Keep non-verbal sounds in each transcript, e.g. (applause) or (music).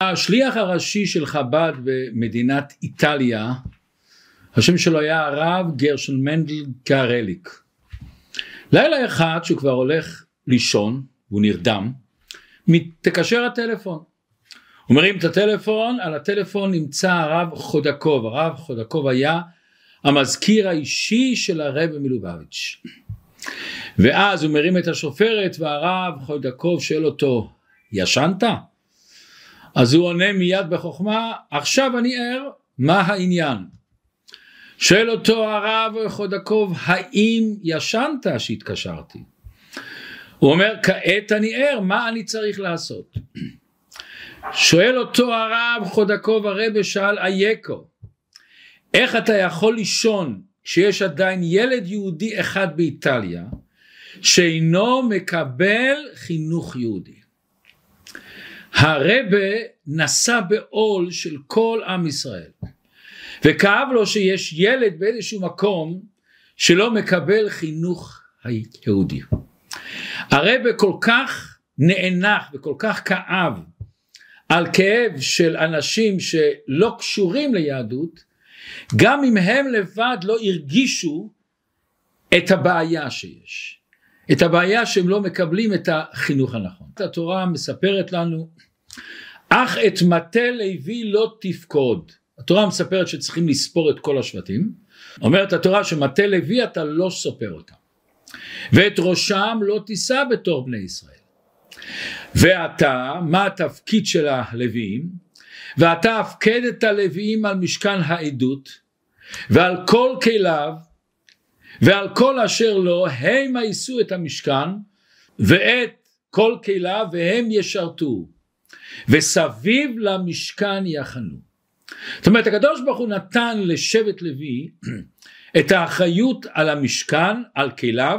השליח הראשי של חב"ד במדינת איטליה, השם שלו היה הרב גרשון מנדל קהרליק. לילה אחד שהוא כבר הולך לישון, והוא נרדם, מתקשר הטלפון. הוא מרים את הטלפון, על הטלפון נמצא הרב חודקוב, הרב חודקוב היה המזכיר האישי של הרב מלובביץ'. ואז הוא מרים את השופרת והרב חודקוב שואל אותו, ישנת? אז הוא עונה מיד בחוכמה, עכשיו אני ער, מה העניין? שואל אותו הרב חודקוב, האם ישנת שהתקשרתי? הוא אומר, כעת אני ער, מה אני צריך לעשות? שואל אותו הרב חודקוב הרבה שאל אייקו, איך אתה יכול לישון כשיש עדיין ילד יהודי אחד באיטליה שאינו מקבל חינוך יהודי? הרבה נשא בעול של כל עם ישראל וכאב לו שיש ילד באיזשהו מקום שלא מקבל חינוך יהודי. הרבה כל כך נאנח וכל כך כאב על כאב של אנשים שלא קשורים ליהדות גם אם הם לבד לא הרגישו את הבעיה שיש את הבעיה שהם לא מקבלים את החינוך הנכון. התורה מספרת לנו אך את מטה לוי לא תפקוד. התורה מספרת שצריכים לספור את כל השבטים. אומרת התורה שמטה לוי אתה לא סופר אותם. ואת ראשם לא תישא בתור בני ישראל. ואתה, מה התפקיד של הלוויים? ואתה הפקד את הלוויים על משכן העדות ועל כל כליו ועל כל אשר לו המה יישאו את המשכן ואת כל כליו והם ישרתו וסביב למשכן יחנו. זאת אומרת הקדוש ברוך הוא נתן לשבט לוי (clears throat) את האחריות על המשכן, על כליו,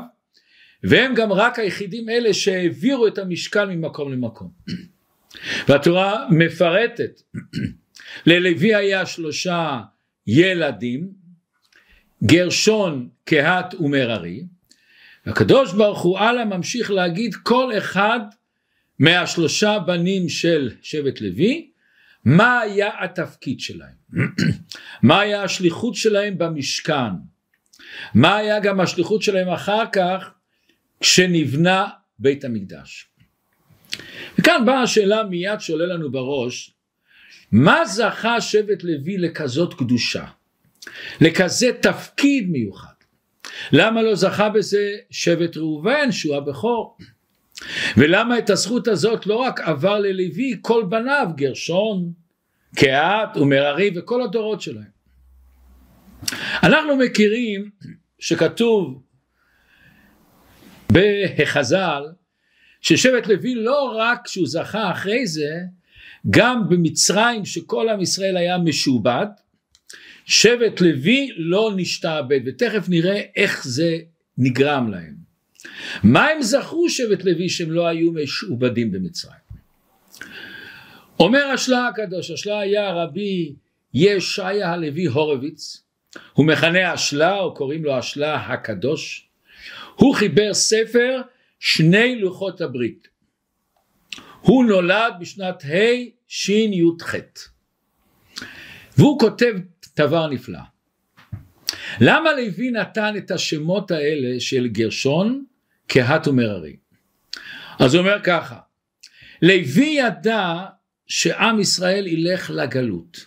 והם גם רק היחידים אלה שהעבירו את המשכן ממקום למקום. (clears throat) והתורה מפרטת, (clears throat) ללוי היה שלושה ילדים, גרשון, קהת ומררי, הקדוש ברוך הוא הלאה ממשיך להגיד כל אחד מהשלושה בנים של שבט לוי, מה היה התפקיד שלהם, (clears throat) מה היה השליחות שלהם במשכן, מה היה גם השליחות שלהם אחר כך כשנבנה בית המקדש. וכאן באה השאלה מיד שעולה לנו בראש, מה זכה שבט לוי לכזאת קדושה, לכזה תפקיד מיוחד? למה לא זכה בזה שבט ראובן שהוא הבכור? ולמה את הזכות הזאת לא רק עבר ללוי, כל בניו, גרשון, קהת ומררי וכל הדורות שלהם. אנחנו מכירים שכתוב בחז"ל ששבט לוי לא רק שהוא זכה אחרי זה, גם במצרים שכל עם ישראל היה משועבד, שבט לוי לא נשתעבד, ותכף נראה איך זה נגרם להם. מה הם זכו שבט לוי שהם לא היו משועבדים במצרים? אומר השלה הקדוש, השלה היה רבי ישעיה הלוי הורוביץ, הוא מכנה השלה או קוראים לו השלה הקדוש, הוא חיבר ספר שני לוחות הברית. הוא נולד בשנת השי"ח והוא כותב דבר נפלא. למה לוי נתן את השמות האלה של גרשון, קהת ומררי? אז הוא אומר ככה, לוי ידע שעם ישראל ילך לגלות.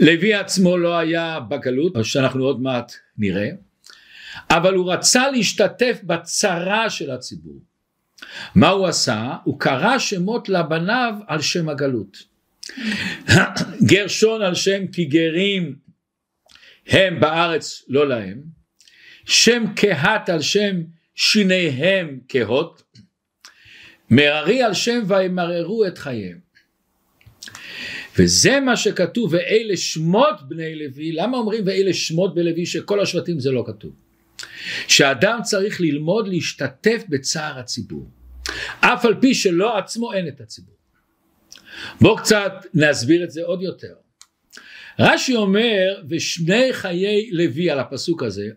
לוי עצמו לא היה בגלות, שאנחנו עוד מעט נראה, אבל הוא רצה להשתתף בצרה של הציבור. מה הוא עשה? הוא קרא שמות לבניו על שם הגלות. (coughs) גרשון על שם כי גרים הם בארץ לא להם, שם קהת על שם שיניהם קהות, מררי על שם וימררו את חייהם. וזה מה שכתוב ואלה שמות בני לוי, למה אומרים ואלה שמות בני לוי שכל השבטים זה לא כתוב? שאדם צריך ללמוד להשתתף בצער הציבור, אף על פי שלא עצמו אין את הציבור. בואו קצת נסביר את זה עוד יותר. רש"י אומר ושני חיי לוי על הפסוק הזה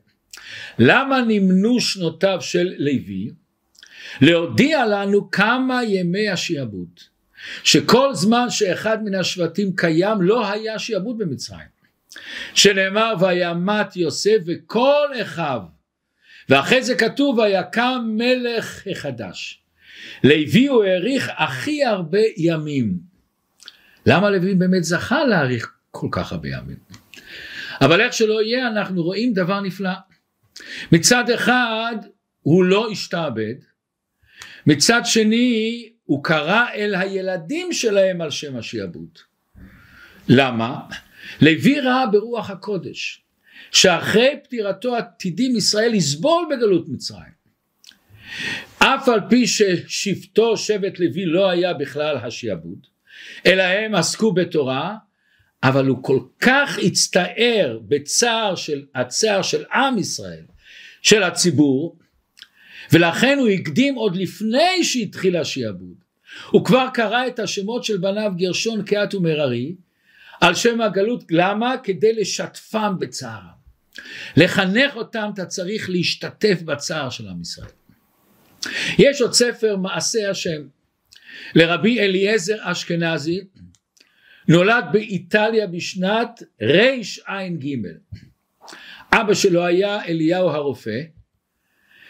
למה נמנו שנותיו של לוי להודיע לנו כמה ימי השעבוד שכל זמן שאחד מן השבטים קיים לא היה שיעבוד במצרים. שנאמר וימת יוסף וכל אחיו ואחרי זה כתוב ויקם מלך החדש. לוי הוא העריך הכי הרבה ימים. למה לוי באמת זכה להעריך כל כך הרבה ימים? אבל איך שלא יהיה אנחנו רואים דבר נפלא. מצד אחד הוא לא השתעבד, מצד שני הוא קרא אל הילדים שלהם על שם השיעבוד. למה? לוי ראה ברוח הקודש שאחרי פטירתו עתידים ישראל לסבול בגלות מצרים. אף על פי ששבטו שבט לוי לא היה בכלל השיעבוד, אלא הם עסקו בתורה, אבל הוא כל כך הצטער בצער של, הצער של עם ישראל, של הציבור, ולכן הוא הקדים עוד לפני שהתחיל השיעבוד. הוא כבר קרא את השמות של בניו גרשון, קהת ומררי, על שם הגלות, למה? כדי לשתפם בצערם. לחנך אותם אתה צריך להשתתף בצער של עם ישראל. יש עוד ספר מעשה השם לרבי אליעזר אשכנזי נולד באיטליה בשנת רע"ג אבא שלו היה אליהו הרופא.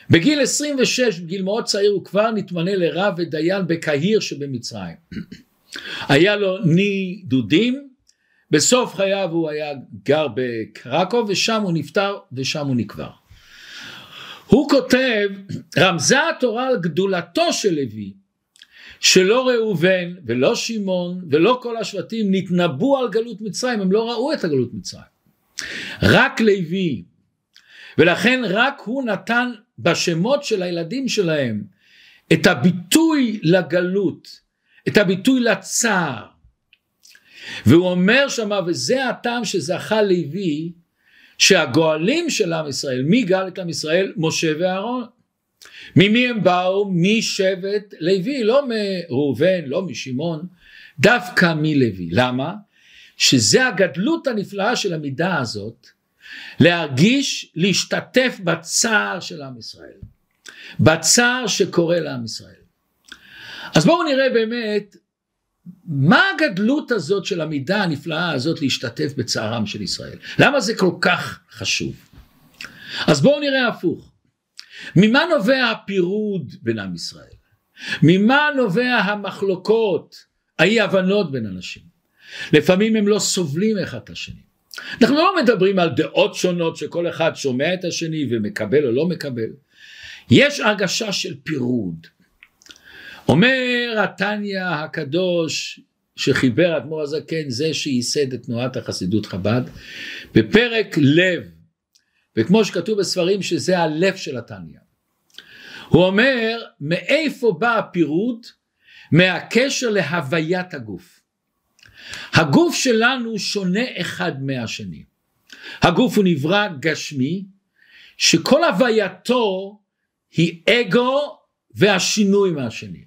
בגיל 26 בגיל מאוד צעיר הוא כבר נתמנה לרב ודיין בקהיר שבמצרים. היה לו נידודים. בסוף חייו הוא היה גר בקרקוב ושם הוא נפטר ושם הוא נקבר. הוא כותב רמזה התורה על גדולתו של לוי שלא ראובן ולא שמעון ולא כל השבטים נתנבאו על גלות מצרים הם לא ראו את הגלות מצרים רק לוי ולכן רק הוא נתן בשמות של הילדים שלהם את הביטוי לגלות את הביטוי לצער והוא אומר שמה וזה הטעם שזכה לוי שהגואלים של עם ישראל, מי גאל את עם ישראל? משה ואהרון. ממי הם באו? משבט לוי, לא מראובן, לא משמעון, דווקא מלוי. למה? שזה הגדלות הנפלאה של המידה הזאת, להרגיש, להשתתף בצער של עם ישראל, בצער שקורה לעם ישראל. אז בואו נראה באמת מה הגדלות הזאת של המידה הנפלאה הזאת להשתתף בצערם של ישראל? למה זה כל כך חשוב? אז בואו נראה הפוך. ממה נובע הפירוד בין עם ישראל? ממה נובע המחלוקות, האי הבנות בין אנשים? לפעמים הם לא סובלים אחד את השני. אנחנו לא מדברים על דעות שונות שכל אחד שומע את השני ומקבל או לא מקבל. יש הרגשה של פירוד. אומר התניא הקדוש שחיבר אדמו"ר הזקן זה שייסד את תנועת החסידות חב"ד בפרק לב וכמו שכתוב בספרים שזה הלב של התניא. הוא אומר מאיפה בא הפירוט מהקשר להוויית הגוף. הגוף שלנו שונה אחד מהשני. הגוף הוא נברא גשמי שכל הווייתו היא אגו והשינוי מהשני.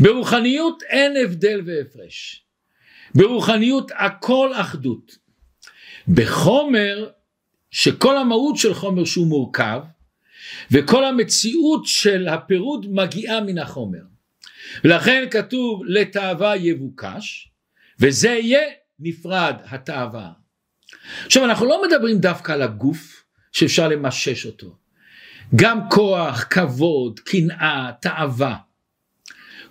ברוחניות אין הבדל והפרש. ברוחניות הכל אחדות. בחומר שכל המהות של חומר שהוא מורכב וכל המציאות של הפירוד מגיעה מן החומר. ולכן כתוב לתאווה יבוקש וזה יהיה נפרד התאווה. עכשיו אנחנו לא מדברים דווקא על הגוף שאפשר למשש אותו. גם כוח, כבוד, קנאה, תאווה.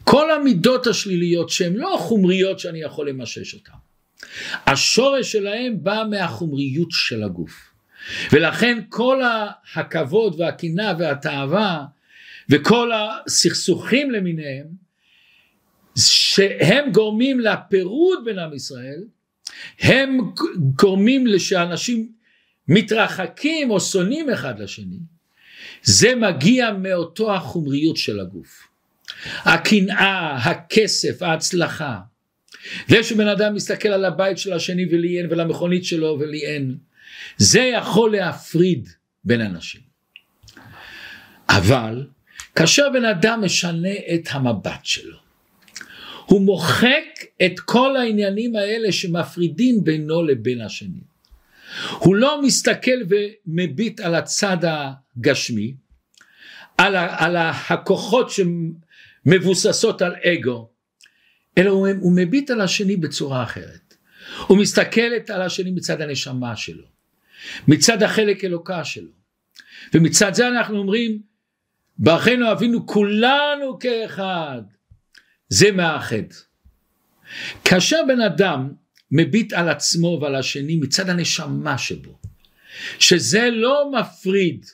כל המידות השליליות שהן לא חומריות שאני יכול למשש אותן. השורש שלהם בא מהחומריות של הגוף. ולכן כל הכבוד והקנאה והתאווה וכל הסכסוכים למיניהם שהם גורמים לפירוד בין עם ישראל הם גורמים לשאנשים מתרחקים או שונאים אחד לשני זה מגיע מאותו החומריות של הגוף הקנאה, הכסף, ההצלחה. זה שבן אדם מסתכל על הבית של השני ולי אין ולמכונית שלו ולי אין, זה יכול להפריד בין אנשים. אבל כאשר בן אדם משנה את המבט שלו, הוא מוחק את כל העניינים האלה שמפרידים בינו לבין השני. הוא לא מסתכל ומביט על הצד הגשמי, על, על הכוחות מבוססות על אגו, אלא הוא, הוא מביט על השני בצורה אחרת. הוא מסתכל על השני מצד הנשמה שלו, מצד החלק אלוקה שלו. ומצד זה אנחנו אומרים, ברכנו אבינו כולנו כאחד. זה מאחד. כאשר בן אדם מביט על עצמו ועל השני מצד הנשמה שבו, שזה לא מפריד,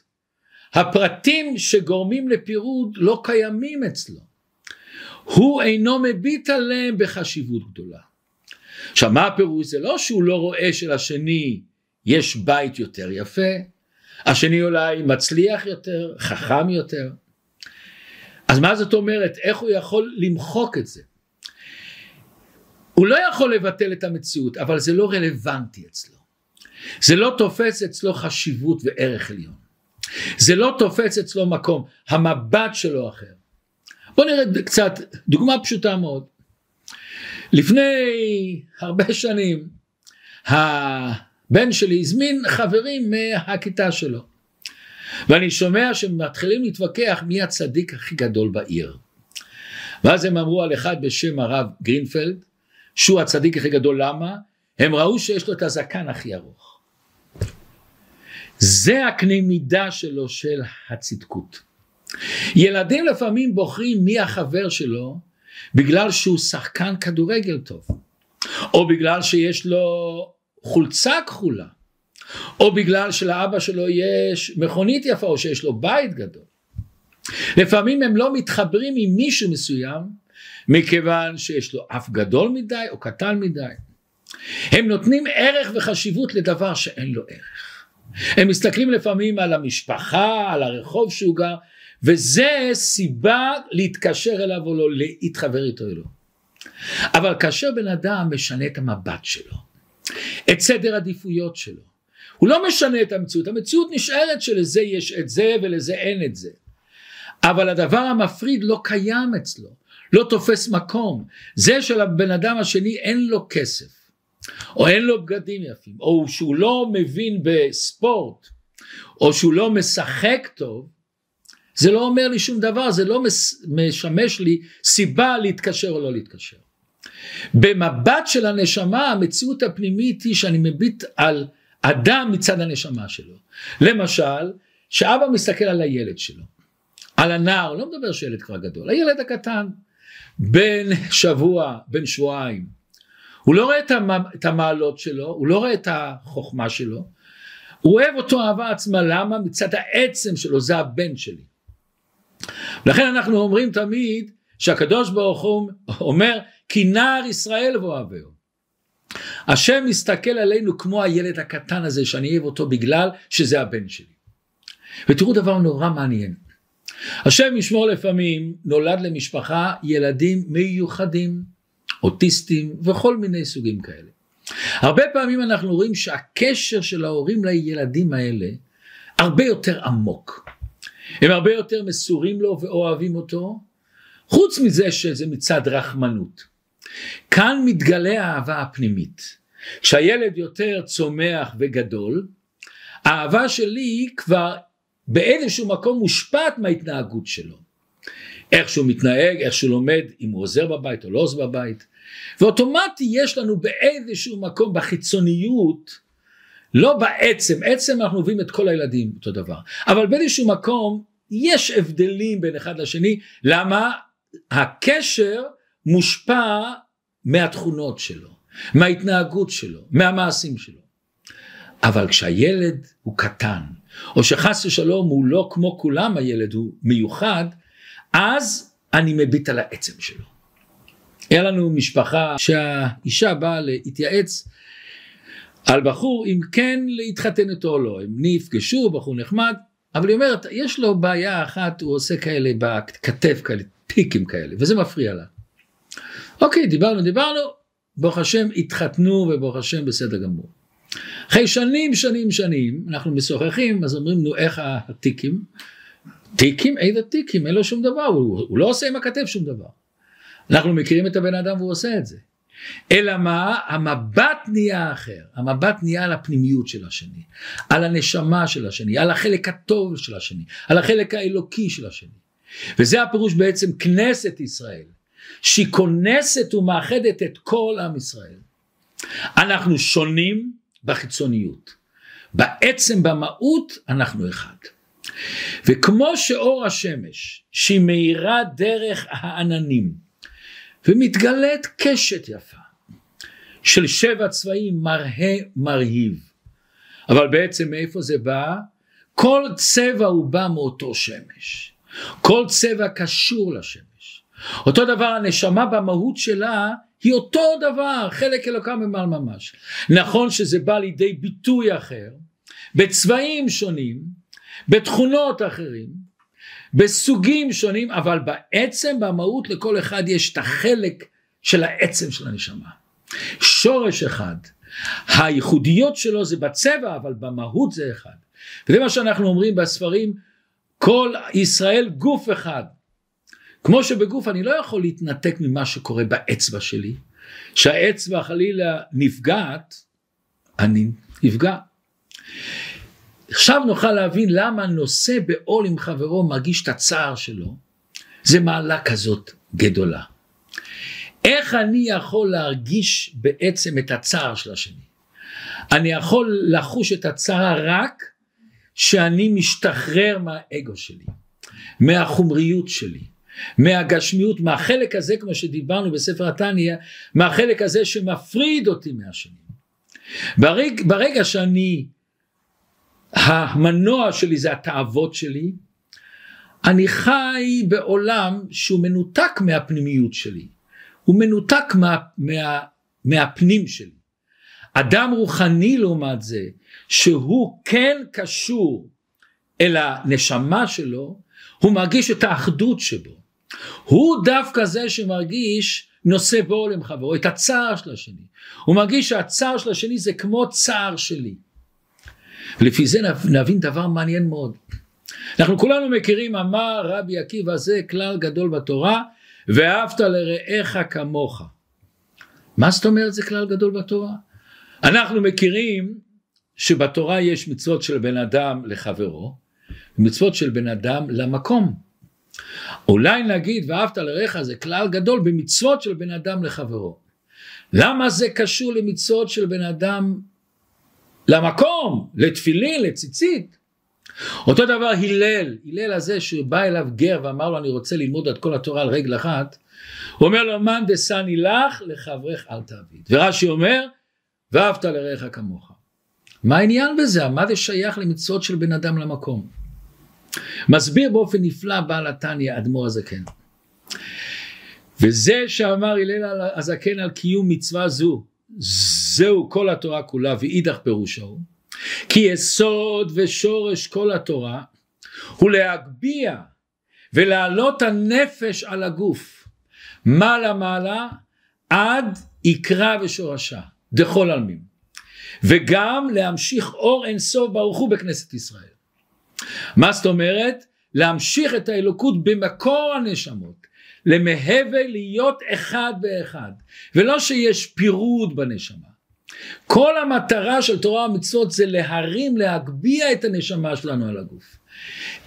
הפרטים שגורמים לפירוד לא קיימים אצלו, הוא אינו מביט עליהם בחשיבות גדולה. עכשיו מה הפירוש? זה לא שהוא לא רואה שלשני יש בית יותר יפה, השני אולי מצליח יותר, חכם יותר. אז מה זאת אומרת? איך הוא יכול למחוק את זה? הוא לא יכול לבטל את המציאות, אבל זה לא רלוונטי אצלו. זה לא תופס אצלו חשיבות וערך עליון. זה לא תופס אצלו מקום, המבט שלו אחר. בואו נראה קצת, דוגמה פשוטה מאוד. לפני הרבה שנים, הבן שלי הזמין חברים מהכיתה שלו. ואני שומע שמתחילים להתווכח מי הצדיק הכי גדול בעיר. ואז הם אמרו על אחד בשם הרב גרינפלד, שהוא הצדיק הכי גדול, למה? הם ראו שיש לו את הזקן הכי ארוך. זה הקנה מידה שלו של הצדקות. ילדים לפעמים בוחרים מי החבר שלו בגלל שהוא שחקן כדורגל טוב, או בגלל שיש לו חולצה כחולה, או בגלל שלאבא שלו יש מכונית יפה, או שיש לו בית גדול. לפעמים הם לא מתחברים עם מישהו מסוים, מכיוון שיש לו אף גדול מדי או קטן מדי. הם נותנים ערך וחשיבות לדבר שאין לו ערך. הם מסתכלים לפעמים על המשפחה, על הרחוב שהוא גר, וזה סיבה להתקשר אליו או לא, להתחבר איתו או לא. אבל כאשר בן אדם משנה את המבט שלו, את סדר עדיפויות שלו, הוא לא משנה את המציאות, המציאות נשארת שלזה יש את זה ולזה אין את זה. אבל הדבר המפריד לא קיים אצלו, לא תופס מקום. זה שלבן אדם השני אין לו כסף, או אין לו בגדים יפים, או שהוא לא מבין בספורט, או שהוא לא משחק טוב, זה לא אומר לי שום דבר, זה לא משמש לי סיבה להתקשר או לא להתקשר. במבט של הנשמה המציאות הפנימית היא שאני מביט על אדם מצד הנשמה שלו. למשל, שאבא מסתכל על הילד שלו, על הנער, לא מדבר שילד כבר גדול, הילד הקטן, בן שבוע, בן שבועיים, הוא לא רואה את המעלות שלו, הוא לא רואה את החוכמה שלו, הוא אוהב אותו אהבה עצמה, למה? מצד העצם שלו, זה הבן שלי. לכן אנחנו אומרים תמיד שהקדוש ברוך הוא אומר כי נער ישראל ואוהבהו. השם מסתכל עלינו כמו הילד הקטן הזה שאני אוהב אותו בגלל שזה הבן שלי. ותראו דבר נורא מעניין. השם ישמור לפעמים נולד למשפחה ילדים מיוחדים, אוטיסטים וכל מיני סוגים כאלה. הרבה פעמים אנחנו רואים שהקשר של ההורים לילדים האלה הרבה יותר עמוק. הם הרבה יותר מסורים לו ואוהבים אותו, חוץ מזה שזה מצד רחמנות. כאן מתגלה האהבה הפנימית. כשהילד יותר צומח וגדול, האהבה שלי כבר באיזשהו מקום מושפעת מההתנהגות שלו. איך שהוא מתנהג, איך שהוא לומד, אם הוא עוזר בבית או לא עוזר בבית. ואוטומטי יש לנו באיזשהו מקום בחיצוניות, לא בעצם, עצם אנחנו מביאים את כל הילדים אותו דבר, אבל באיזשהו מקום יש הבדלים בין אחד לשני, למה? הקשר מושפע מהתכונות שלו, מההתנהגות שלו, מהמעשים שלו. אבל כשהילד הוא קטן, או שחס ושלום הוא לא כמו כולם הילד הוא מיוחד, אז אני מביט על העצם שלו. היה לנו משפחה שהאישה באה להתייעץ על בחור אם כן להתחתן איתו או לא, הם נפגשו, בחור נחמד, אבל היא אומרת יש לו בעיה אחת, הוא עושה כאלה בכתף כאלה, טיקים כאלה, וזה מפריע לה. אוקיי, דיברנו, דיברנו, ברוך השם התחתנו וברוך השם בסדר גמור. אחרי שנים שנים שנים אנחנו משוחחים אז אומרים נו איך הטיקים? טיקים? איזה טיקים? אין לו שום דבר, הוא, הוא לא עושה עם הכתף שום דבר. אנחנו מכירים את הבן אדם והוא עושה את זה. אלא מה? המבט נהיה אחר. המבט נהיה על הפנימיות של השני, על הנשמה של השני, על החלק הטוב של השני, על החלק האלוקי של השני. וזה הפירוש בעצם כנסת ישראל. שהיא כונסת ומאחדת את כל עם ישראל. אנחנו שונים בחיצוניות, בעצם במהות אנחנו אחד. וכמו שאור השמש שהיא מאירה דרך העננים ומתגלית קשת יפה של שבע צבעים מרהה מרהיב אבל בעצם מאיפה זה בא? כל צבע הוא בא מאותו שמש כל צבע קשור לשמש אותו דבר הנשמה במהות שלה היא אותו דבר חלק אלוקם ממעל ממש נכון שזה בא לידי ביטוי אחר בצבעים שונים בתכונות אחרים, בסוגים שונים, אבל בעצם, במהות, לכל אחד יש את החלק של העצם של הנשמה. שורש אחד. הייחודיות שלו זה בצבע, אבל במהות זה אחד. וזה מה שאנחנו אומרים בספרים, כל ישראל גוף אחד. כמו שבגוף אני לא יכול להתנתק ממה שקורה באצבע שלי, שהאצבע חלילה נפגעת, אני נפגע. עכשיו נוכל להבין למה נושא בעול עם חברו מרגיש את הצער שלו, זה מעלה כזאת גדולה. איך אני יכול להרגיש בעצם את הצער של השני? אני יכול לחוש את הצער רק שאני משתחרר מהאגו שלי, מהחומריות שלי, מהגשמיות, מהחלק הזה כמו שדיברנו בספר התניא, מהחלק הזה שמפריד אותי מהשני. ברגע, ברגע שאני המנוע שלי זה התאוות שלי, אני חי בעולם שהוא מנותק מהפנימיות שלי, הוא מנותק מה, מה, מהפנים שלי. אדם רוחני לעומת זה, שהוא כן קשור אל הנשמה שלו, הוא מרגיש את האחדות שבו. הוא דווקא זה שמרגיש נושא בעול עם חברו, את הצער של השני. הוא מרגיש שהצער של השני זה כמו צער שלי. לפי זה נבין דבר מעניין מאוד. אנחנו כולנו מכירים אמר רבי עקיבא זה כלל גדול בתורה ואהבת לרעך כמוך. מה זאת אומרת זה כלל גדול בתורה? אנחנו מכירים שבתורה יש מצוות של בן אדם לחברו מצוות של בן אדם למקום. אולי נגיד ואהבת לרעך זה כלל גדול במצוות של בן אדם לחברו. למה זה קשור למצוות של בן אדם למקום, לתפילין, לציצית. אותו דבר הלל, הלל הזה שבא אליו גר ואמר לו אני רוצה ללמוד את כל התורה על רגל אחת, הוא אומר לו מאן דסני לך לחברך אל תעביד. ורש"י אומר ואהבת לרעך כמוך. מה העניין בזה? מה זה שייך למצוות של בן אדם למקום? מסביר באופן נפלא בעל התניא אדמו"ר הזקן. וזה שאמר הלל הזקן על קיום מצווה זו זהו כל התורה כולה ואידך פירושו כי יסוד ושורש כל התורה הוא להגביה ולהעלות הנפש על הגוף מעלה מעלה עד יקרא ושורשה דכל עלמים וגם להמשיך אור אין סוף ברוך הוא בכנסת ישראל מה זאת אומרת? להמשיך את האלוקות במקור הנשמות למהווה להיות אחד באחד ולא שיש פירוד בנשמה כל המטרה של תורה ומצוות זה להרים להגביה את הנשמה שלנו על הגוף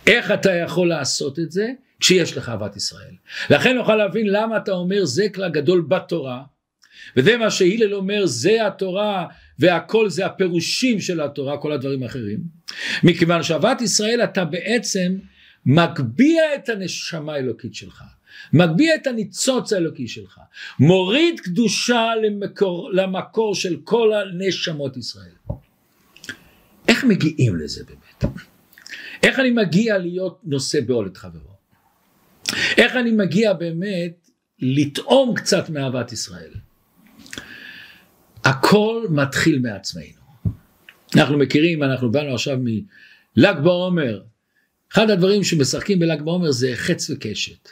איך אתה יכול לעשות את זה? כשיש לך אהבת ישראל לכן נוכל להבין למה אתה אומר זה כלל גדול בתורה וזה מה שהילל אומר זה התורה והכל זה הפירושים של התורה כל הדברים האחרים מכיוון שאהבת ישראל אתה בעצם מגביה את הנשמה האלוקית שלך מגביה את הניצוץ האלוקי שלך, מוריד קדושה למקור, למקור של כל הנשמות ישראל. איך מגיעים לזה באמת? איך אני מגיע להיות נושא בעול את חברו? איך אני מגיע באמת לטעום קצת מאהבת ישראל? הכל מתחיל מעצמנו. אנחנו מכירים, אנחנו באנו עכשיו מל"ג בעומר, אחד הדברים שמשחקים בל"ג בעומר זה חץ וקשת.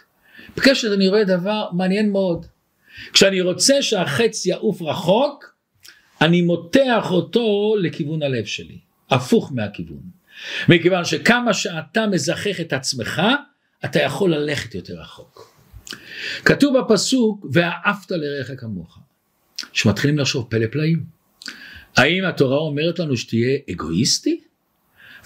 בקשת אני רואה דבר מעניין מאוד. כשאני רוצה שהחץ יעוף רחוק, אני מותח אותו לכיוון הלב שלי, הפוך מהכיוון. מכיוון שכמה שאתה מזכך את עצמך, אתה יכול ללכת יותר רחוק. כתוב בפסוק, ואהבת לרעך כמוך. שמתחילים לחשוב פלא פלאים. האם התורה אומרת לנו שתהיה אגואיסטי?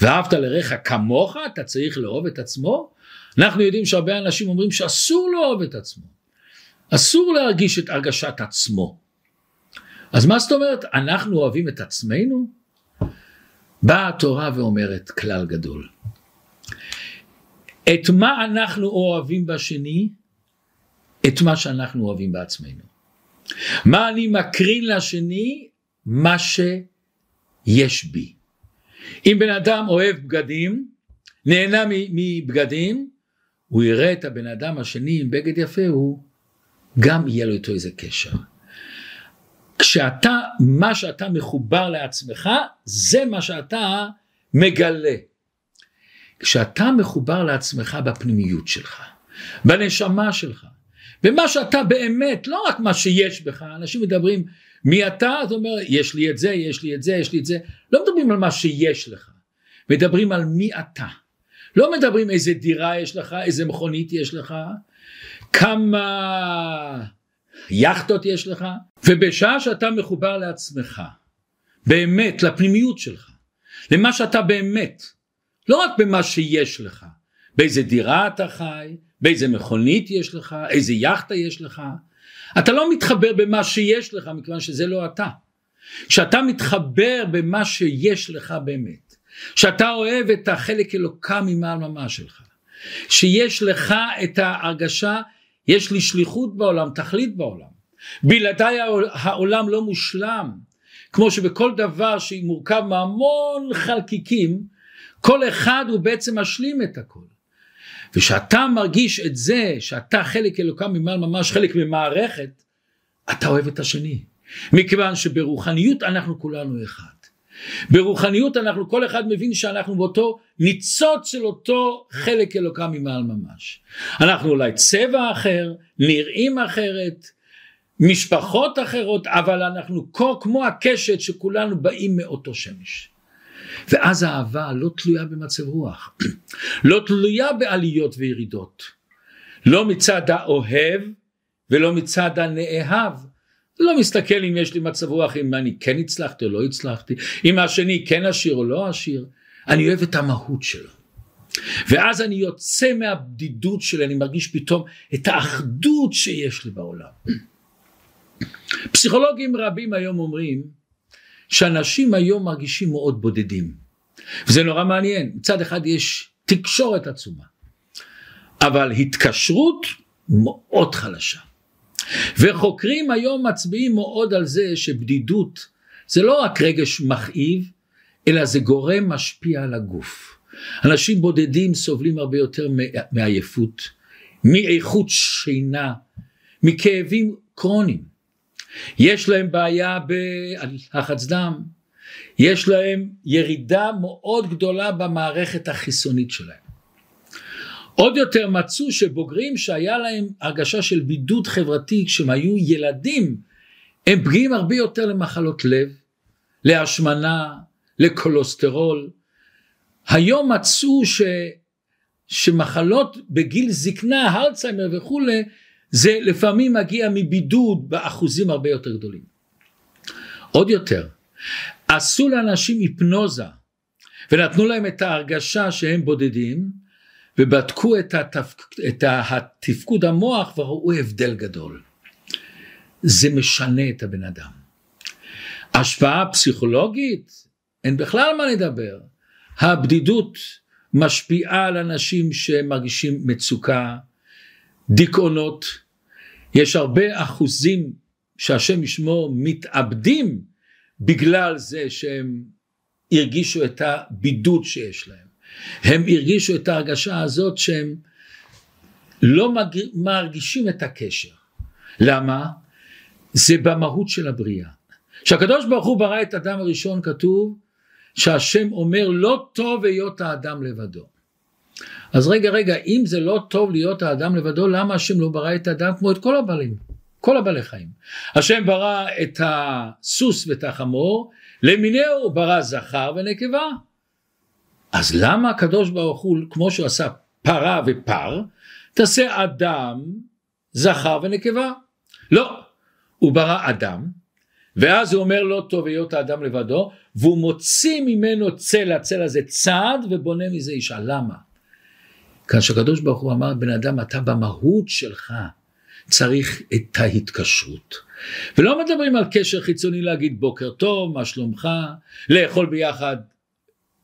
ואהבת לרעך כמוך, אתה צריך לאהוב את עצמו? אנחנו יודעים שהרבה אנשים אומרים שאסור לאהוב את עצמו. אסור להרגיש את הרגשת עצמו. אז מה זאת אומרת, אנחנו אוהבים את עצמנו? באה התורה ואומרת כלל גדול. את מה אנחנו אוהבים בשני? את מה שאנחנו אוהבים בעצמנו. מה אני מקרין לשני? מה שיש בי. אם בן אדם אוהב בגדים, נהנה מבגדים, הוא יראה את הבן אדם השני עם בגד יפה, הוא גם יהיה לו איתו איזה קשר. כשאתה, מה שאתה מחובר לעצמך, זה מה שאתה מגלה. כשאתה מחובר לעצמך בפנימיות שלך, בנשמה שלך, במה שאתה באמת, לא רק מה שיש בך, אנשים מדברים מי אתה, אתה אומר יש לי את זה, יש לי את זה, יש לי את זה, לא מדברים על מה שיש לך, מדברים על מי אתה. לא מדברים איזה דירה יש לך, איזה מכונית יש לך, כמה יכטות יש לך, ובשעה שאתה מחובר לעצמך, באמת, לפנימיות שלך, למה שאתה באמת, לא רק במה שיש לך, באיזה דירה אתה חי, באיזה מכונית יש לך, איזה יכטה יש לך, אתה לא מתחבר במה שיש לך מכיוון שזה לא אתה. כשאתה מתחבר במה שיש לך באמת, שאתה אוהב את החלק אלוקה ממעל ממש שלך, שיש לך את ההרגשה, יש לי שליחות בעולם, תכלית בעולם. בלעדיי העולם לא מושלם, כמו שבכל דבר שמורכב מהמון חלקיקים, כל אחד הוא בעצם משלים את הכל. ושאתה מרגיש את זה, שאתה חלק אלוקם ממעל ממש חלק ממערכת, אתה אוהב את השני. מכיוון שברוחניות אנחנו כולנו אחד. ברוחניות אנחנו כל אחד מבין שאנחנו באותו ניצוץ של אותו חלק אלוקם ממעל ממש. אנחנו אולי צבע אחר, נראים אחרת, משפחות אחרות, אבל אנחנו כמו הקשת שכולנו באים מאותו שמש. ואז האהבה לא תלויה במצב רוח, (clears throat) לא תלויה בעליות וירידות, לא מצד האוהב ולא מצד הנאהב. לא מסתכל אם יש לי מצב רוח, אם אני כן הצלחתי או לא הצלחתי, אם השני כן עשיר או לא עשיר, אני אוהב את המהות שלו. ואז אני יוצא מהבדידות שלי, אני מרגיש פתאום את האחדות שיש לי בעולם. (clears throat) פסיכולוגים רבים היום אומרים שאנשים היום מרגישים מאוד בודדים. וזה נורא מעניין מצד אחד יש תקשורת עצומה אבל התקשרות מאוד חלשה. וחוקרים היום מצביעים מאוד על זה שבדידות זה לא רק רגש מכאיב אלא זה גורם משפיע על הגוף. אנשים בודדים סובלים הרבה יותר מעייפות מאיכות שינה מכאבים קרוניים יש להם בעיה בלחץ דם, יש להם ירידה מאוד גדולה במערכת החיסונית שלהם. עוד יותר מצאו שבוגרים שהיה להם הרגשה של בידוד חברתי כשהם היו ילדים, הם פגיעים הרבה יותר למחלות לב, להשמנה, לקולוסטרול. היום מצאו ש, שמחלות בגיל זקנה, הרציימר וכולי, זה לפעמים מגיע מבידוד באחוזים הרבה יותר גדולים. עוד יותר, עשו לאנשים היפנוזה ונתנו להם את ההרגשה שהם בודדים ובדקו את, התפק, את התפקוד המוח וראו הבדל גדול. זה משנה את הבן אדם. השפעה פסיכולוגית, אין בכלל מה לדבר. הבדידות משפיעה על אנשים שמרגישים מצוקה, דיכאונות, יש הרבה אחוזים שהשם ישמור מתאבדים בגלל זה שהם הרגישו את הבידוד שיש להם. הם הרגישו את ההרגשה הזאת שהם לא מרגישים את הקשר. למה? זה במהות של הבריאה. כשהקדוש ברוך הוא ברא את אדם הראשון כתוב שהשם אומר לא טוב היות האדם לבדו. אז רגע רגע אם זה לא טוב להיות האדם לבדו למה השם לא ברא את האדם כמו את כל הבעלים? כל הבעלי חיים. השם ברא את הסוס ואת החמור למיניהו הוא ברא זכר ונקבה. אז למה הקדוש ברוך הוא כמו שהוא עשה פרה ופר תעשה אדם זכר ונקבה? לא. הוא ברא אדם ואז הוא אומר לא טוב היות האדם לבדו והוא מוציא ממנו צלע הצלע זה צעד ובונה מזה אישה. למה כאשר הקדוש ברוך הוא אמר בן אדם אתה במהות שלך צריך את ההתקשרות. ולא מדברים על קשר חיצוני להגיד בוקר טוב, מה שלומך, לאכול ביחד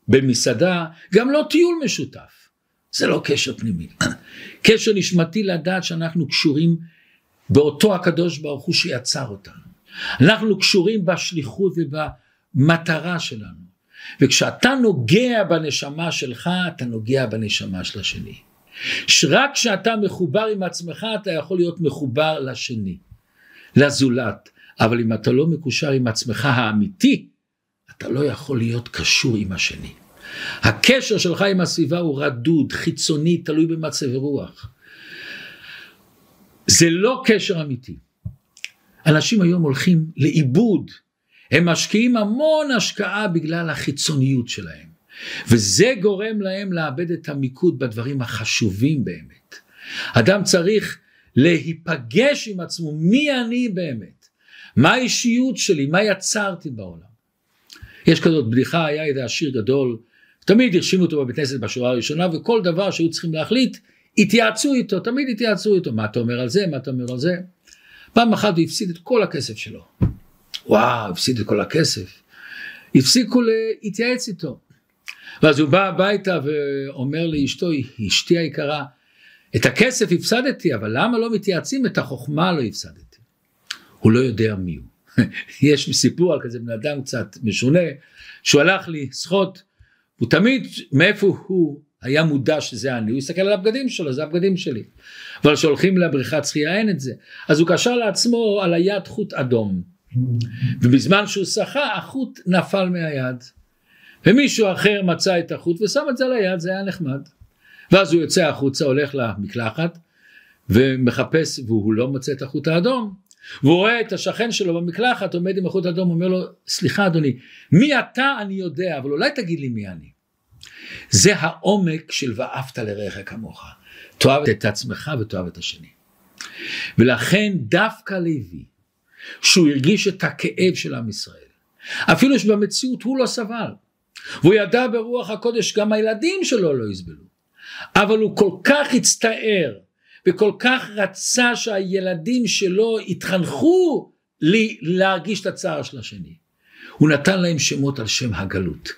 במסעדה, גם לא טיול משותף. זה לא קשר פנימי. (clears throat) קשר נשמתי לדעת שאנחנו קשורים באותו הקדוש ברוך הוא שיצר אותנו. אנחנו קשורים בשליחות ובמטרה שלנו. וכשאתה נוגע בנשמה שלך, אתה נוגע בנשמה של השני. שרק כשאתה מחובר עם עצמך, אתה יכול להיות מחובר לשני, לזולת. אבל אם אתה לא מקושר עם עצמך האמיתי, אתה לא יכול להיות קשור עם השני. הקשר שלך עם הסביבה הוא רדוד, חיצוני, תלוי במצב רוח. זה לא קשר אמיתי. אנשים היום הולכים לאיבוד, הם משקיעים המון השקעה בגלל החיצוניות שלהם, וזה גורם להם לאבד את המיקוד בדברים החשובים באמת. אדם צריך להיפגש עם עצמו, מי אני באמת? מה האישיות שלי? מה יצרתי בעולם? יש כזאת בדיחה, היה איזה עשיר גדול, תמיד הרשימו אותו בבית כנסת בשורה הראשונה, וכל דבר שהיו צריכים להחליט, התייעצו איתו, תמיד התייעצו איתו, מה אתה אומר על זה, מה אתה אומר על זה. פעם אחת הוא הפסיד את כל הכסף שלו. וואו, הפסיד את כל הכסף. הפסיקו להתייעץ איתו. ואז הוא בא הביתה ואומר לאשתו, אשתי היקרה, את הכסף הפסדתי, אבל למה לא מתייעצים? את החוכמה לא הפסדתי. הוא לא יודע מי הוא. (laughs) יש סיפור על כזה בן אדם קצת משונה, שהוא הלך לשחות, הוא תמיד, מאיפה הוא היה מודע שזה אני, הוא הסתכל על הבגדים שלו, זה הבגדים שלי. אבל כשהולכים לבריכת שחייה אין את זה. אז הוא קשר לעצמו על היד חוט אדום. ובזמן שהוא שחה החוט נפל מהיד. ומישהו אחר מצא את החוט ושם את זה על היד, זה היה נחמד. ואז הוא יוצא החוצה, הולך למקלחת ומחפש והוא לא מוצא את החוט האדום. והוא רואה את השכן שלו במקלחת עומד עם החוט האדום, אומר לו, סליחה אדוני, מי אתה אני יודע, אבל אולי תגיד לי מי אני. זה העומק של ואהבת לרעך כמוך. תאהב את עצמך ותאהב את השני. ולכן דווקא לוי, שהוא הרגיש את הכאב של עם ישראל, אפילו שבמציאות הוא לא סבל, והוא ידע ברוח הקודש גם הילדים שלו לא יסבלו, אבל הוא כל כך הצטער וכל כך רצה שהילדים שלו יתחנכו לי להרגיש את הצער של השני. הוא נתן להם שמות על שם הגלות.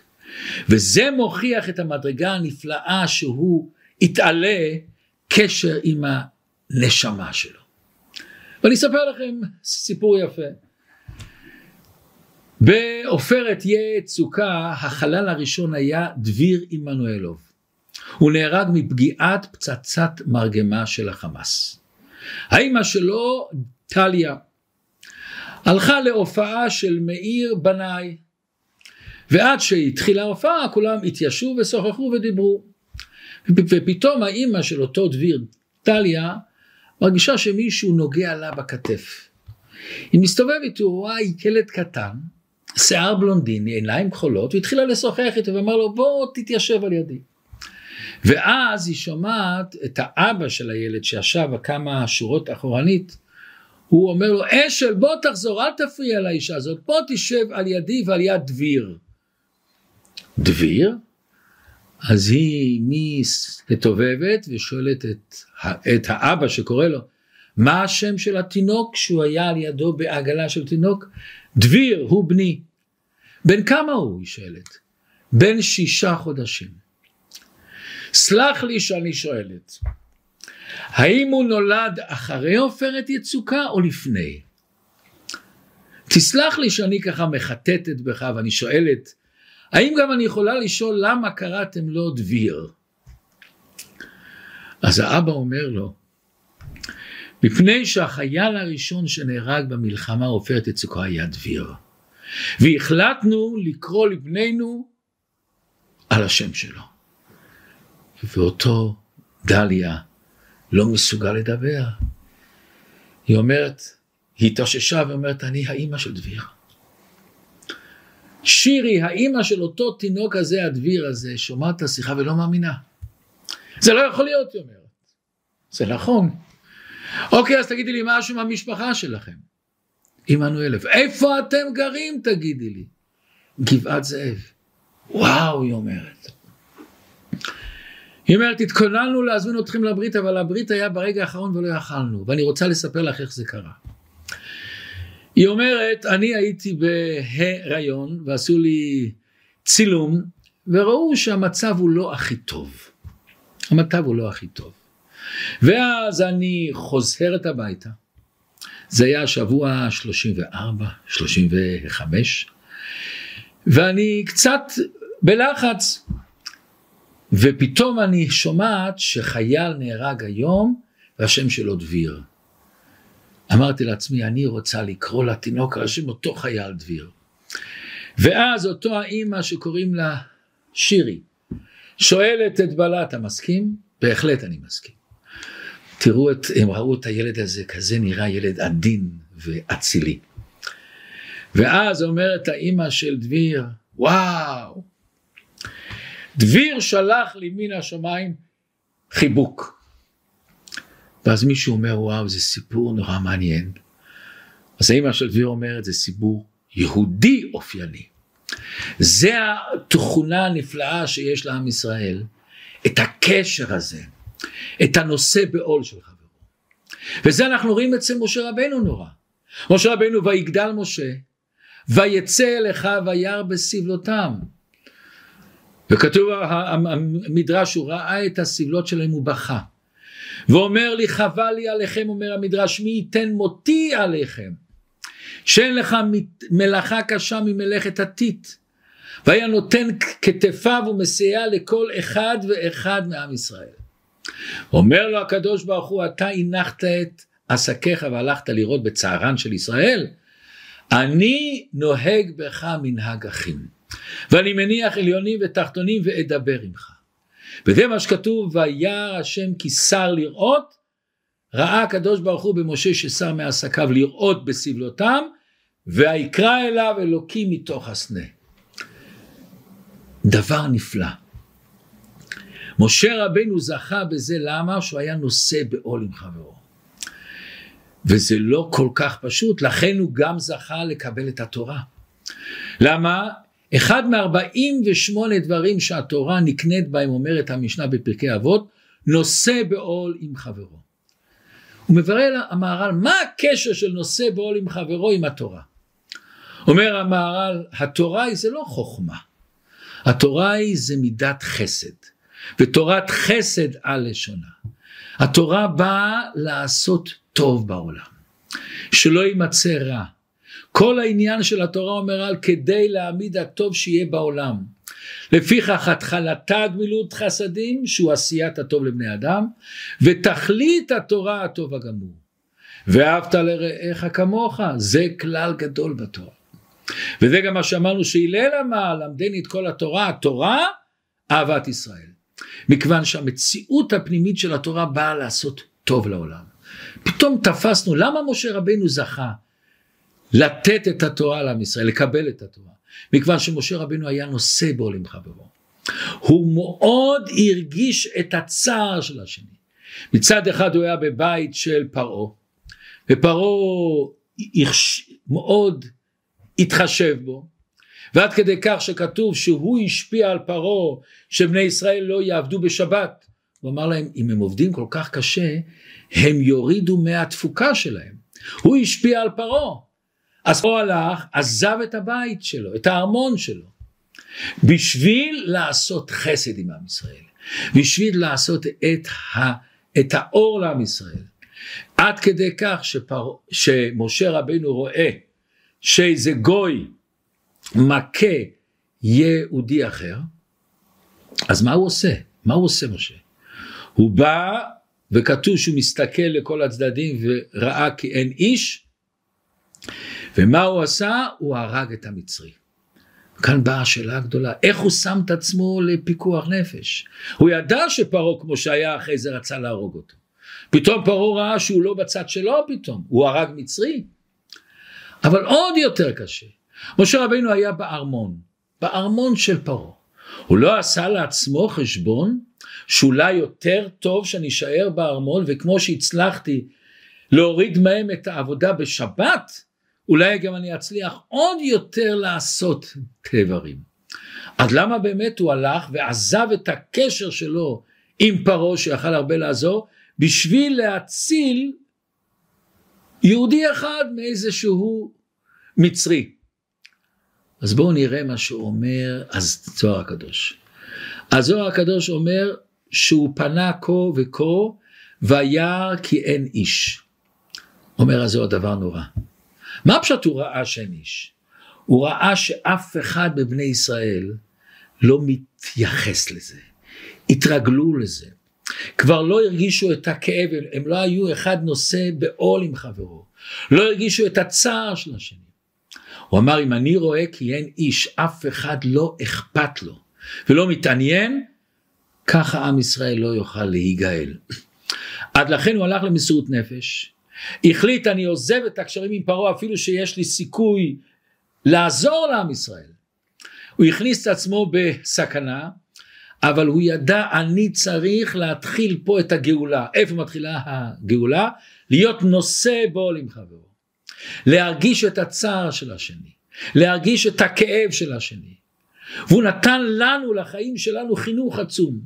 וזה מוכיח את המדרגה הנפלאה שהוא התעלה קשר עם הנשמה שלו. ואני אספר לכם סיפור יפה. בעופרת יצוקה החלל הראשון היה דביר עמנואלוב. הוא נהרג מפגיעת פצצת מרגמה של החמאס. האימא שלו, טליה, הלכה להופעה של מאיר בנאי, ועד שהתחילה ההופעה כולם התיישבו ושוחחו ודיברו. ופתאום האימא של אותו דביר, טליה, מרגישה שמישהו נוגע לה בכתף. היא מסתובבת, הוא רואה ילד קטן, שיער בלונדיני, עיניים כחולות, והתחילה לשוחח איתו ואמר לו בוא תתיישב על ידי. ואז היא שומעת את האבא של הילד שישב כמה שורות אחורנית, הוא אומר לו אשל בוא תחזור אל תפריע לאישה הזאת בוא תשב על ידי ועל יד דביר. דביר? אז היא מתובבת ושואלת את, את האבא שקורא לו מה השם של התינוק שהוא היה על ידו בעגלה של תינוק? דביר הוא בני. בן כמה הוא? היא שואלת. בן שישה חודשים. סלח לי שאני שואלת, האם הוא נולד אחרי עופרת יצוקה או לפני? תסלח לי שאני ככה מחטטת בך ואני שואלת, האם גם אני יכולה לשאול למה קראתם לו דביר? אז האבא אומר לו, מפני שהחייל הראשון שנהרג במלחמה עופרת יצוקה היה דביר. והחלטנו לקרוא לבנינו על השם שלו. ואותו דליה לא מסוגל לדבר. היא אומרת, היא התאוששה ואומרת, אני האימא של דביר. שירי, האימא של אותו תינוק הזה, הדביר הזה, שומעת את השיחה ולא מאמינה. זה לא יכול להיות, היא אומרת. זה נכון. אוקיי, אז תגידי לי משהו מהמשפחה שלכם. עמנואלף, איפה אתם גרים תגידי לי? גבעת זאב. וואו, היא אומרת. היא אומרת, התכוננו להזמין אתכם לברית, אבל הברית היה ברגע האחרון ולא יכלנו, ואני רוצה לספר לך איך זה קרה. היא אומרת, אני הייתי בהיריון, ועשו לי צילום, וראו שהמצב הוא לא הכי טוב. המצב הוא לא הכי טוב. ואז אני חוזרת הביתה. זה היה שבוע 34, 35, ואני קצת בלחץ, ופתאום אני שומעת שחייל נהרג היום והשם שלו דביר. אמרתי לעצמי, אני רוצה לקרוא לתינוק על שם אותו חייל דביר. ואז אותו האימא שקוראים לה שירי, שואלת את בעלה, אתה מסכים? בהחלט אני מסכים. תראו, את, הם ראו את הילד הזה, כזה נראה ילד עדין ואצילי. ואז אומרת האימא של דביר, וואו, דביר שלח לי מן השמיים חיבוק. ואז מישהו אומר, וואו, זה סיפור נורא מעניין. אז האימא של דביר אומרת, זה סיפור יהודי אופייני. זה התכונה הנפלאה שיש לעם ישראל, את הקשר הזה, את הנושא בעול של חברו. וזה אנחנו רואים אצל משה רבנו נורא. משה רבנו ויגדל משה, ויצא אל אחיו וירא בסבלותם. וכתוב המדרש הוא ראה את הסבלות שלהם ובכה. ואומר לי חבל לי עליכם אומר המדרש מי ייתן מותי עליכם? שאין לך מלאכה קשה ממלאכת הטיט. והיה נותן כתפיו ומסייע לכל אחד ואחד מעם ישראל. אומר לו הקדוש ברוך הוא אתה הנחת את עסקיך והלכת לראות בצערן של ישראל? אני נוהג בך מנהג אחים ואני מניח עליונים ותחתונים ואדבר עמך וזה מה שכתוב וירא השם כי שר לראות ראה הקדוש ברוך הוא במשה ששר מעסקיו לראות בסבלותם ויקרא אליו אלוקים מתוך הסנה דבר נפלא. משה רבנו זכה בזה למה? שהוא היה נושא בעול עם חברו. וזה לא כל כך פשוט לכן הוא גם זכה לקבל את התורה. למה אחד מארבעים ושמונה דברים שהתורה נקנית בהם אומרת המשנה בפרקי אבות נושא בעול עם חברו. הוא מברר המהר"ל מה הקשר של נושא בעול עם חברו עם התורה. אומר המהר"ל התורה היא זה לא חוכמה התורה היא זה מידת חסד ותורת חסד על לשונה. התורה באה לעשות טוב בעולם שלא יימצא רע כל העניין של התורה אומר על כדי להעמיד הטוב שיהיה בעולם. לפיכך התחלתה גמילות חסדים שהוא עשיית הטוב לבני אדם ותכלית התורה הטוב הגמור. ואהבת לרעך כמוך זה כלל גדול בתורה. וזה גם מה שאמרנו שהלל אמר למדני את כל התורה התורה אהבת ישראל. מכיוון שהמציאות הפנימית של התורה באה לעשות טוב לעולם. פתאום תפסנו למה משה רבנו זכה לתת את התורה לעם ישראל, לקבל את התורה. מכיוון שמשה רבנו היה נושא בעול עם חברו. הוא מאוד הרגיש את הצער של השני. מצד אחד הוא היה בבית של פרעה, ופרעה מאוד התחשב בו, ועד כדי כך שכתוב שהוא השפיע על פרעה שבני ישראל לא יעבדו בשבת. הוא אמר להם, אם הם עובדים כל כך קשה, הם יורידו מהתפוקה שלהם. הוא השפיע על פרעה. אז הוא הלך, עזב את הבית שלו, את הארמון שלו, בשביל לעשות חסד עם עם ישראל, בשביל לעשות את, ה, את האור לעם ישראל. עד כדי כך שפר, שמשה רבנו רואה שאיזה גוי מכה יהודי אחר, אז מה הוא עושה? מה הוא עושה משה? הוא בא וכתוב שהוא מסתכל לכל הצדדים וראה כי אין איש ומה הוא עשה? הוא הרג את המצרי. כאן באה השאלה הגדולה, איך הוא שם את עצמו לפיקוח נפש? הוא ידע שפרעה כמו שהיה אחרי זה רצה להרוג אותו. פתאום פרעה ראה שהוא לא בצד שלו פתאום, הוא הרג מצרי. אבל עוד יותר קשה, משה רבינו היה בארמון, בארמון של פרעה. הוא לא עשה לעצמו חשבון שאולי יותר טוב שאני אשאר בארמון וכמו שהצלחתי להוריד מהם את העבודה בשבת, אולי גם אני אצליח עוד יותר לעשות דברים. אז למה באמת הוא הלך ועזב את הקשר שלו עם פרעה שיכל הרבה לעזור, בשביל להציל יהודי אחד מאיזשהו מצרי. אז בואו נראה מה שהוא אומר הזוהר הקדוש. הזוהר הקדוש אומר שהוא פנה כה וכה וירא כי אין איש. אומר הזוהר דבר נורא. מה פשוט הוא ראה שאין איש? הוא ראה שאף אחד מבני ישראל לא מתייחס לזה, התרגלו לזה, כבר לא הרגישו את הכאב, הם לא היו אחד נושא בעול עם חברו, לא הרגישו את הצער של השני. הוא אמר אם אני רואה כי אין איש, אף אחד לא אכפת לו ולא מתעניין, ככה עם ישראל לא יוכל להיגאל. (clears throat) עד לכן הוא הלך למסירות נפש, החליט אני עוזב את הקשרים עם פרעה אפילו שיש לי סיכוי לעזור לעם ישראל. הוא הכניס את עצמו בסכנה, אבל הוא ידע אני צריך להתחיל פה את הגאולה. איפה מתחילה הגאולה? להיות נושא בעול עם חברו. להרגיש את הצער של השני, להרגיש את הכאב של השני. והוא נתן לנו, לחיים שלנו, חינוך עצום.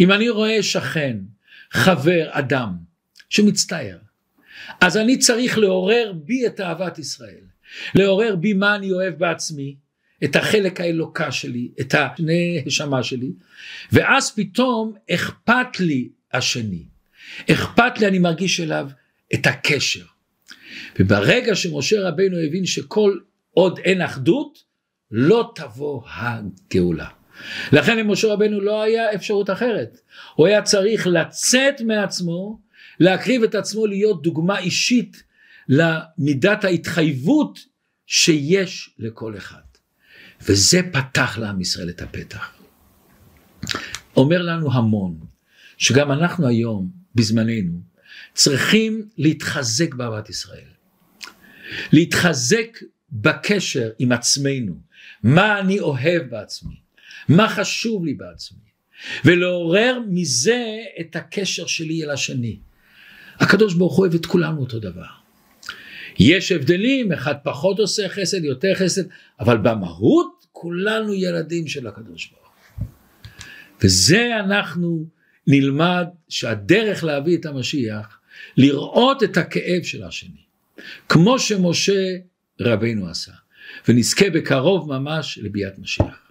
אם אני רואה שכן, חבר, אדם, שמצטער, אז אני צריך לעורר בי את אהבת ישראל. לעורר בי מה אני אוהב בעצמי, את החלק האלוקה שלי, את הנשמה שלי, ואז פתאום אכפת לי השני. אכפת לי, אני מרגיש אליו את הקשר. וברגע שמשה רבינו הבין שכל עוד אין אחדות, לא תבוא הגאולה. לכן למשה רבנו לא היה אפשרות אחרת. הוא היה צריך לצאת מעצמו, להקריב את עצמו להיות דוגמה אישית למידת ההתחייבות שיש לכל אחד. וזה פתח לעם ישראל את הפתח. אומר לנו המון, שגם אנחנו היום, בזמננו, צריכים להתחזק באהבת ישראל. להתחזק בקשר עם עצמנו, מה אני אוהב בעצמי, מה חשוב לי בעצמי, ולעורר מזה את הקשר שלי אל השני. הקדוש ברוך הוא אוהב את כולנו אותו דבר. יש הבדלים, אחד פחות עושה חסד, יותר חסד, אבל במהות כולנו ילדים של הקדוש ברוך הוא. וזה אנחנו נלמד שהדרך להביא את המשיח, לראות את הכאב של השני, כמו שמשה רבינו עשה, ונזכה בקרוב ממש לביאת משיח.